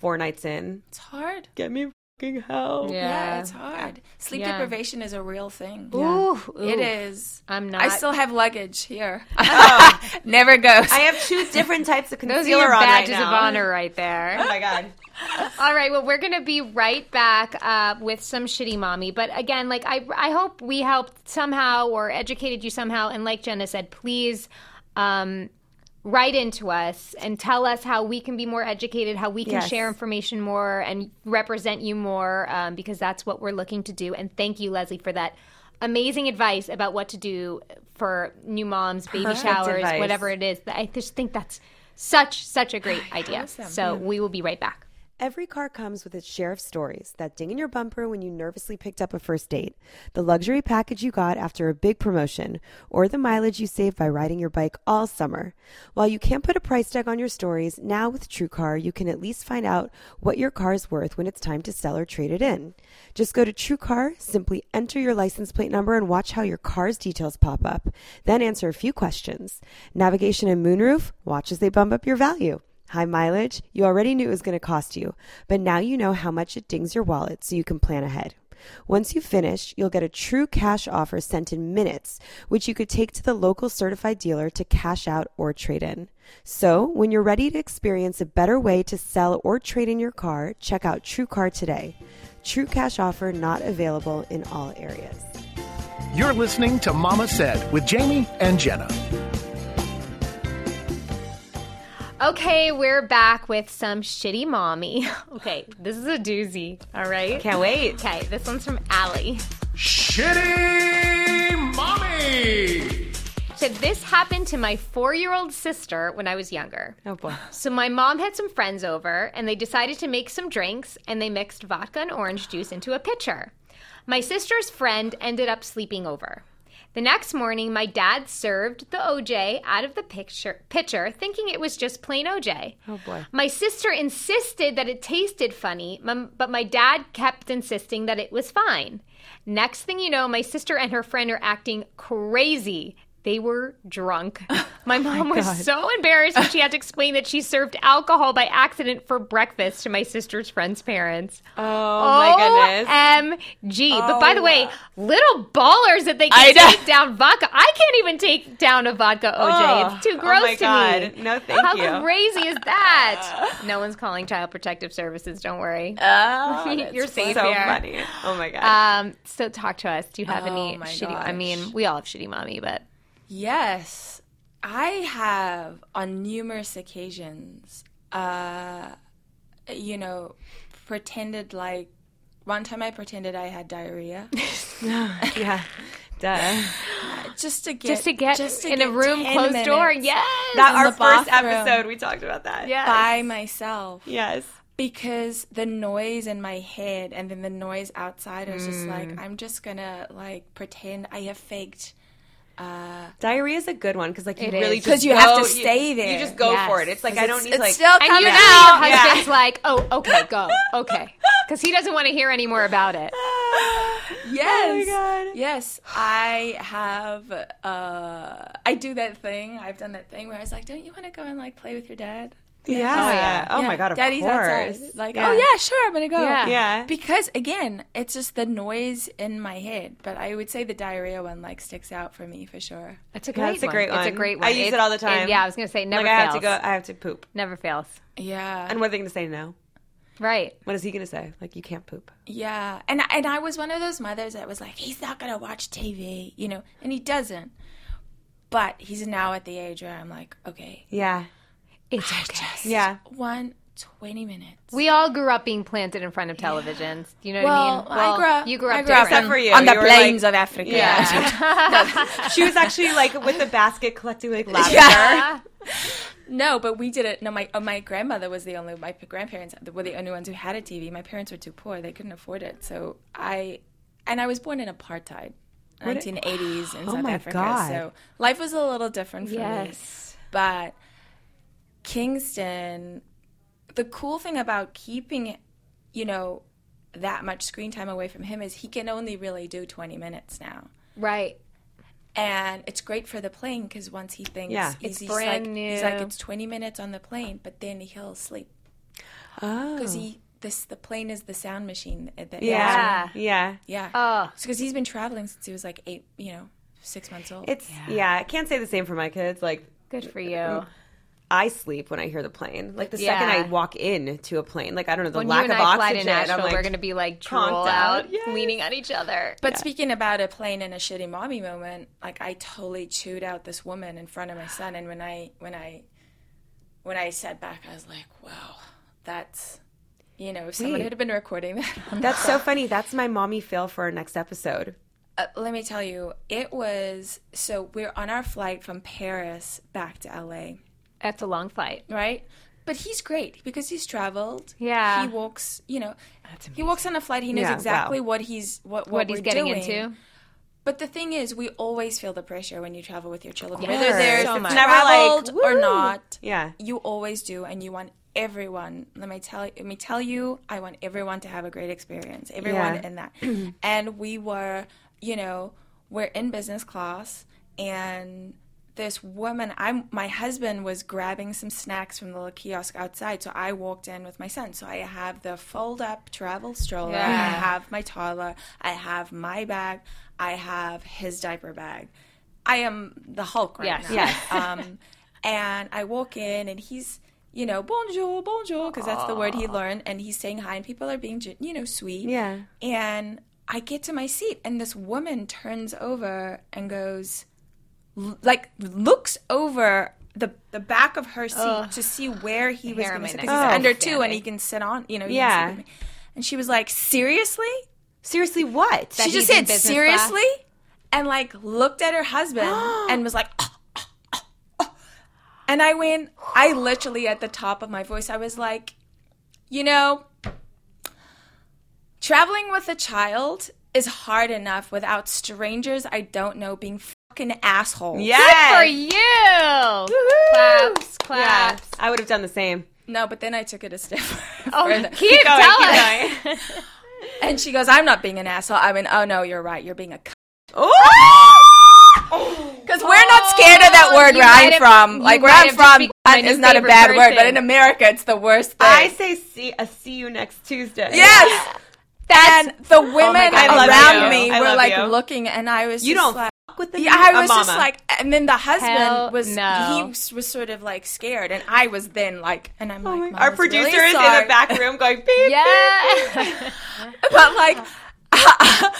Four nights in, It's hard. get me fucking help. Yeah, it's hard. Sleep Yeah. deprivation is a real thing. Ooh, It ooh. is. I'm not. I still have luggage here. (laughs) (laughs) Never goes. I have two different types of (laughs) Those are your on right badges now. of honor right there. Oh my god. All right, well, we're going to be right back uh, with some shitty mommy. But again, like, I, I hope we helped somehow or educated you somehow. And like Jenna said, please um, write into us and tell us how we can be more educated, how we can Yes. share information more and represent you more, um, because that's what we're looking to do. And thank you, Lesley, for that amazing advice about what to do for new moms, baby Perfect showers, advice. whatever it is. I just think that's such, such a great idea. So we will be right back. Every car comes with its share of stories that ding in your bumper when you nervously picked up a first date, the luxury package you got after a big promotion, or the mileage you saved by riding your bike all summer. While you can't put a price tag on your stories, now with TrueCar, you can at least find out what your car is worth when it's time to sell or trade it in. Just go to TrueCar, simply enter your license plate number, and watch how your car's details pop up. Then answer a few questions. Navigation and moonroof? Watch as they bump up your value. High mileage? You already knew it was going to cost you, but now you know how much it dings your wallet so you can plan ahead. Once you finish, you'll get a true cash offer sent in minutes, which you could take to the local certified dealer to cash out or trade in. So, when you're ready to experience a better way to sell or trade in your car, check out True Car today. True cash offer not available in all areas. You're listening to Mama Said with Jamie and Jenna. Okay, we're back with some shitty mommy. (laughs) Okay, this is a doozy. All right. Can't wait. Okay, this one's from Allie. Shitty Mommy! Said this happened to my four-year-old sister when I was younger. Oh boy. So my mom had some friends over, and they decided to make some drinks, and they mixed vodka and orange juice into a pitcher. My sister's friend ended up sleeping over. The next morning, my dad served the OJ out of the picture, pitcher, thinking it was just plain OJ. Oh boy. My sister insisted that it tasted funny, but my dad kept insisting that it was fine. Next thing you know, my sister and her friend are acting crazy. They were drunk. (laughs) My mom was so embarrassed when she had to explain that she served alcohol by accident for breakfast to my sister's friend's parents. Oh, my goodness. OMG. But by the way, little ballers that they can take down vodka. I can't even take down a vodka OJ. Oh, it's too oh gross my to God. me. No, thank How you. crazy is that? (laughs) no one's calling Child Protective Services. Don't worry. (laughs) You're safe so here. funny. Oh my god. Um, so talk to us. Do you have any Oh my shitty? I mean, we all have shitty mommy, but Yes, I have on numerous occasions, uh, you know, pretended like one time I pretended I had diarrhea (laughs) yeah. Duh. just to get just to get just to in a room closed door. minutes Yes. That our first episode we talked about that. Yes. by myself Yes. because the noise in my head and then the noise outside I was just like Mm. I'm just gonna like pretend I have faked Diarrhea is a good one because like you It really is. just 'Cause you have to stay You there. You just go Yes. for it. It's like I don't it's, need it's like still and coming you know out your husband's (laughs) like, oh, okay, go, okay, because he doesn't want to hear any more about it. (laughs) Yes. God. Yes, I have. Uh, I do that thing. I've done that thing where I was like, "Don't you want to go and like play with your dad?" Yeah. Oh, yeah. Oh Yeah, my god, of Daddy's course. outside. Like, Yeah. oh yeah, sure, I'm gonna go. Yeah. Yeah. Because again, it's just the noise in my head. But I would say the diarrhea one like sticks out for me for sure. It's a great That's a one. It's a great one. I one. use it all the time. yeah, I was gonna say never like I have to go. I have to poop. Never fails. Yeah. And what are they going to say? No. Right. What is he going to say? Like you can't poop. Yeah, and and I was one of those mothers that was like, he's not gonna watch TV, you know, and he doesn't. But he's now at the age where I'm like, okay, Yeah. It's okay. Yeah. one 20 minutes. We all grew up being planted in front of televisions. Do you know well, what I mean? I grew up. You grew up I grew up. Except for you. on the You plains like- of Africa. Yeah. (laughs) she was actually like with the basket collecting like lavender. Yeah. (laughs) No, but we did it. No, my uh, my grandmother was the only. My grandparents were the only ones who had a TV. My parents were too poor; they couldn't afford it. So I, and I was born in apartheid, 1980s in Oh South my Africa. God. So life was a little different for me. Yes. But Kingston, the cool thing about keeping, you know, that much screen time away from him is he can only really do 20 minutes now. Right. And it's great for the plane because once he thinks Yeah. he's, It's he's brand like, he's like it's 20 minutes on the plane, but then he'll sleep Oh. because he this the plane is the sound machine. uh, that- yeah. Yeah. yeah. Oh. because he's been traveling since he was like eight, you know, six months old. It's yeah. I can't say the same for my kids. Like Good for you. I sleep when I hear the plane. Like the second I walk in to a plane, like I don't know the When lack you and of I oxygen. fly to Nashville, I'm like, we're going to be like drool conked out, out. Yes. leaning on each other. But speaking about a plane and a shitty mommy moment, like I totally chewed out this woman in front of my son, and when I when I when I sat back, I was like, wow, that's you know, if someone Wait. had been recording that, That's so funny. That's my mommy fail for our next episode. uh, let me tell you, it was so we're on our flight from Paris back to LA, That's a long flight. right? But he's great because he's traveled. Yeah. he walks. You know, he walks on a flight. He knows Yeah, exactly wow. what he's what what, What he's we're getting doing. into. But the thing is, we always feel the pressure when you travel with your children, course. whether there's So it's much. Never like, traveled or not. Yeah. you always do, and you want everyone. Let me tell let me tell you, I want everyone to have a great experience. Everyone Yeah. in that, and we were, you know, we're in business class, and this woman, I'm my husband was grabbing some snacks from the little kiosk outside, so I walked in with my son. So I have the fold up travel stroller, I have my toddler, I have my bag, I have his diaper bag. I am the Hulk right Yes. now. Yes. Um, and I walk in, and he's, you know, bonjour, bonjour, because that's the word he learned, and he's saying hi, and people are being, you know, sweet. Yeah. And I get to my seat, and this woman turns over and goes, like, looks over the the back of her seat to see where he was going to sit. Because he's Oh. under two, and he can sit on, you know. Yeah. And she was like, seriously? Seriously, what? she just said seriously and like looked at her husband (gasps) and was like "Ah, ah, ah, ah." and i went i literally at the top of my voice i was like you know traveling with a child is hard enough without strangers i don't know being fucking assholes yes. For you. Claps, Yeah. claps. I would have done the same. no but then i took it a step (laughs) Oh, further keep, going, keep us. (laughs) and she goes i'm not being an asshole i mean, oh no you're right you're being a c- Oh! Because (laughs) we're not scared of that oh, word you where I'm have- from. Like where I'm from, become my cunt new is not a favorite bad word, but in America, it's the worst thing. I say see a see you next Tuesday. yes. And the (laughs) oh women God, around you. me I were like you. looking, and I was You just don't like, fuck with the yeah, I a was just like, and then the husband Hell was no. he was, was sort of like scared, and I was then like, and I'm oh like, Our producer really is in the back room going beep. Yeah. (laughs) but like (laughs)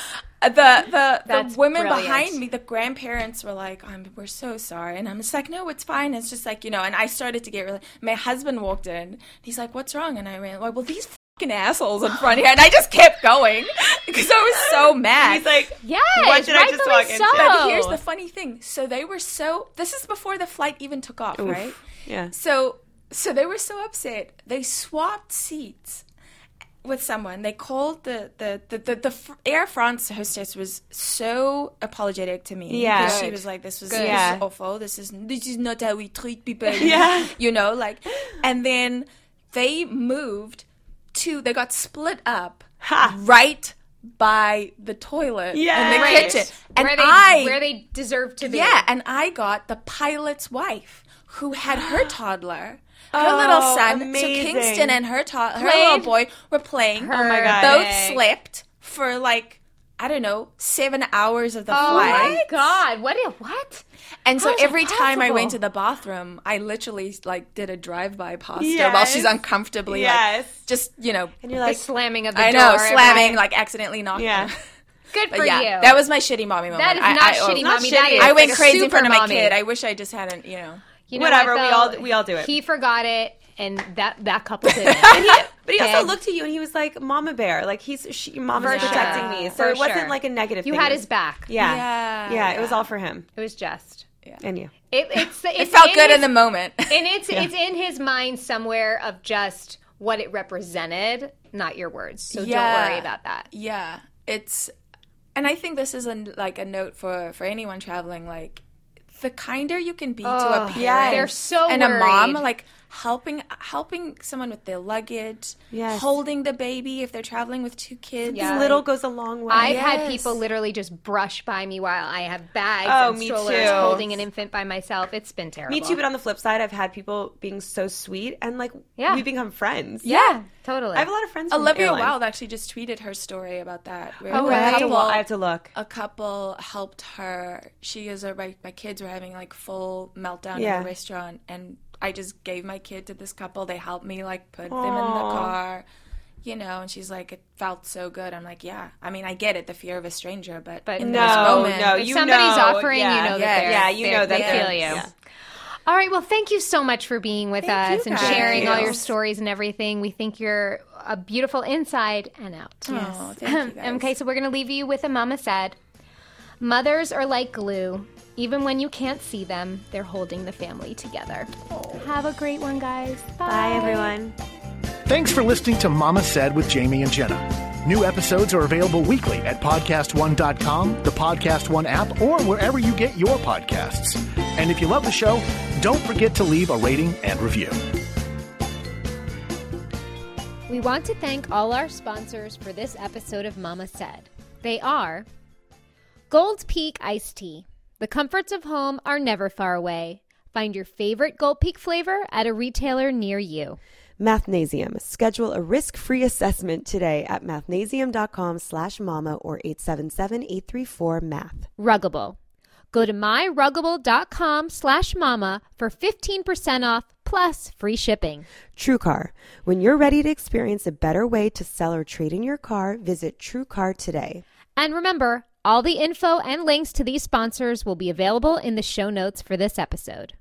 the the That's the women brilliant. behind me, the grandparents were like, I'm, "We're so sorry," and I'm just like, "No, it's fine." It's just like you know. And I started to get really. My husband walked in. He's like, "What's wrong?" And I ran. Like, well, these fucking assholes in front here, and I just kept going (laughs) because I was so mad. He's like, yes. What did I just walk into? so. But here's the funny thing. So they were so. This is before the flight even took off, right? yeah. So so they were so upset. They swapped seats with someone. They called the the the, the, the Air France hostess was so apologetic to me. Yeah. she was like, "This was this Yeah. awful. This is this is not how we treat people." (laughs) Yeah. you know, like, and then they moved to. They got split up Ha. right by the toilet in the Right. kitchen, and where they I where they deserve to be. yeah, and I got the pilot's wife who had her (gasps) toddler. Her Oh, little son, so. Kingston and her to- her Played little boy were playing. Oh my God. Both Perfect. slept for like I don't know seven hours of the Oh flight. Oh my god! What? What? And so How that every time I went to the bathroom, I literally like did a drive by pasta while she's uncomfortably Yes. like just you know And you're The like, slamming of the I door. I know slamming like accidentally knocking. yeah. (laughs) Good But for yeah, you. that was my shitty mommy moment. That is I- not I- oh, shitty, not mommy. shitty. That is I went like crazy in front of my mommy. kid. I wish I just hadn't, you know. You know Whatever, what, we all- we all do it. He forgot it, and that that couple did it. (laughs) But he also And- looked at you and he was like, "Mama bear." Like he's she, Mama's For protecting me, so For it wasn't sure. like a negative. You thing. had his back. Yeah. Yeah, yeah, It was all for him It was just. and you. It, it's, (laughs) it's It felt in good his, in the moment. (laughs) and it's it's in his mind somewhere of just what it represented, not your words. So Yeah. don't worry about that. Yeah, it's, and I think this is a, like a note for for anyone traveling. Like, the kinder you can be to a parent, They're so and a mom, like helping helping someone with their luggage, Yes. holding the baby if they're traveling with two kids. Yeah. Little goes a long way. I've had people literally just brush by me while I have bags Oh, and me strollers too. holding an infant by myself. It's been terrible. Me too, but on the flip side, I've had people being so sweet and like Yeah. we become friends. yeah, totally. I have a lot of friends. from Olivia airlines. Wilde actually just tweeted her story about that. Where Oh, a I have, to, couple- I have to look. a couple helped her. She is a my, my kids were having like full meltdown Yeah. in the restaurant, and I just gave my kid to this couple. They helped me like put them in the car, you know. And she's like, it felt so good. I'm like, yeah. I mean, I get it, the fear of a stranger, but But in No, this moment, no, if you somebody's know, offering, yeah, you know that yeah, they're, yeah, you they're- know that they feel you. yeah. All right. Well, thank you so much for being with Thank us and sharing all your stories and everything. We think you're a beautiful inside and out. Oh, thank (laughs) you guys. okay, so we're going to leave you with a mama said. Mothers are like glue. Even when you can't see them, they're holding the family together. Oh. Have a great one, guys. Bye, everyone. Thanks for listening to Mama Said with Jamie and Jenna. New episodes are available weekly at podcastone.com, the Podcast One app, or wherever you get your podcasts. And if you love the show, don't forget to leave a rating and review. We want to thank all our sponsors for this episode of Mama Said. They are Gold Peak Iced Tea. The comforts of home are never far away. Find your favorite Gold Peak flavor at a retailer near you. Mathnasium. Schedule a risk-free assessment today at mathnasium.com slash mama or 877-834-MATH. Ruggable. Go to myruggable.com slash mama for 15% off plus free shipping. TrueCar. When you're ready to experience a better way to sell or trade in your car, visit TrueCar today. And remember, all the info and links to these sponsors will be available in the show notes for this episode.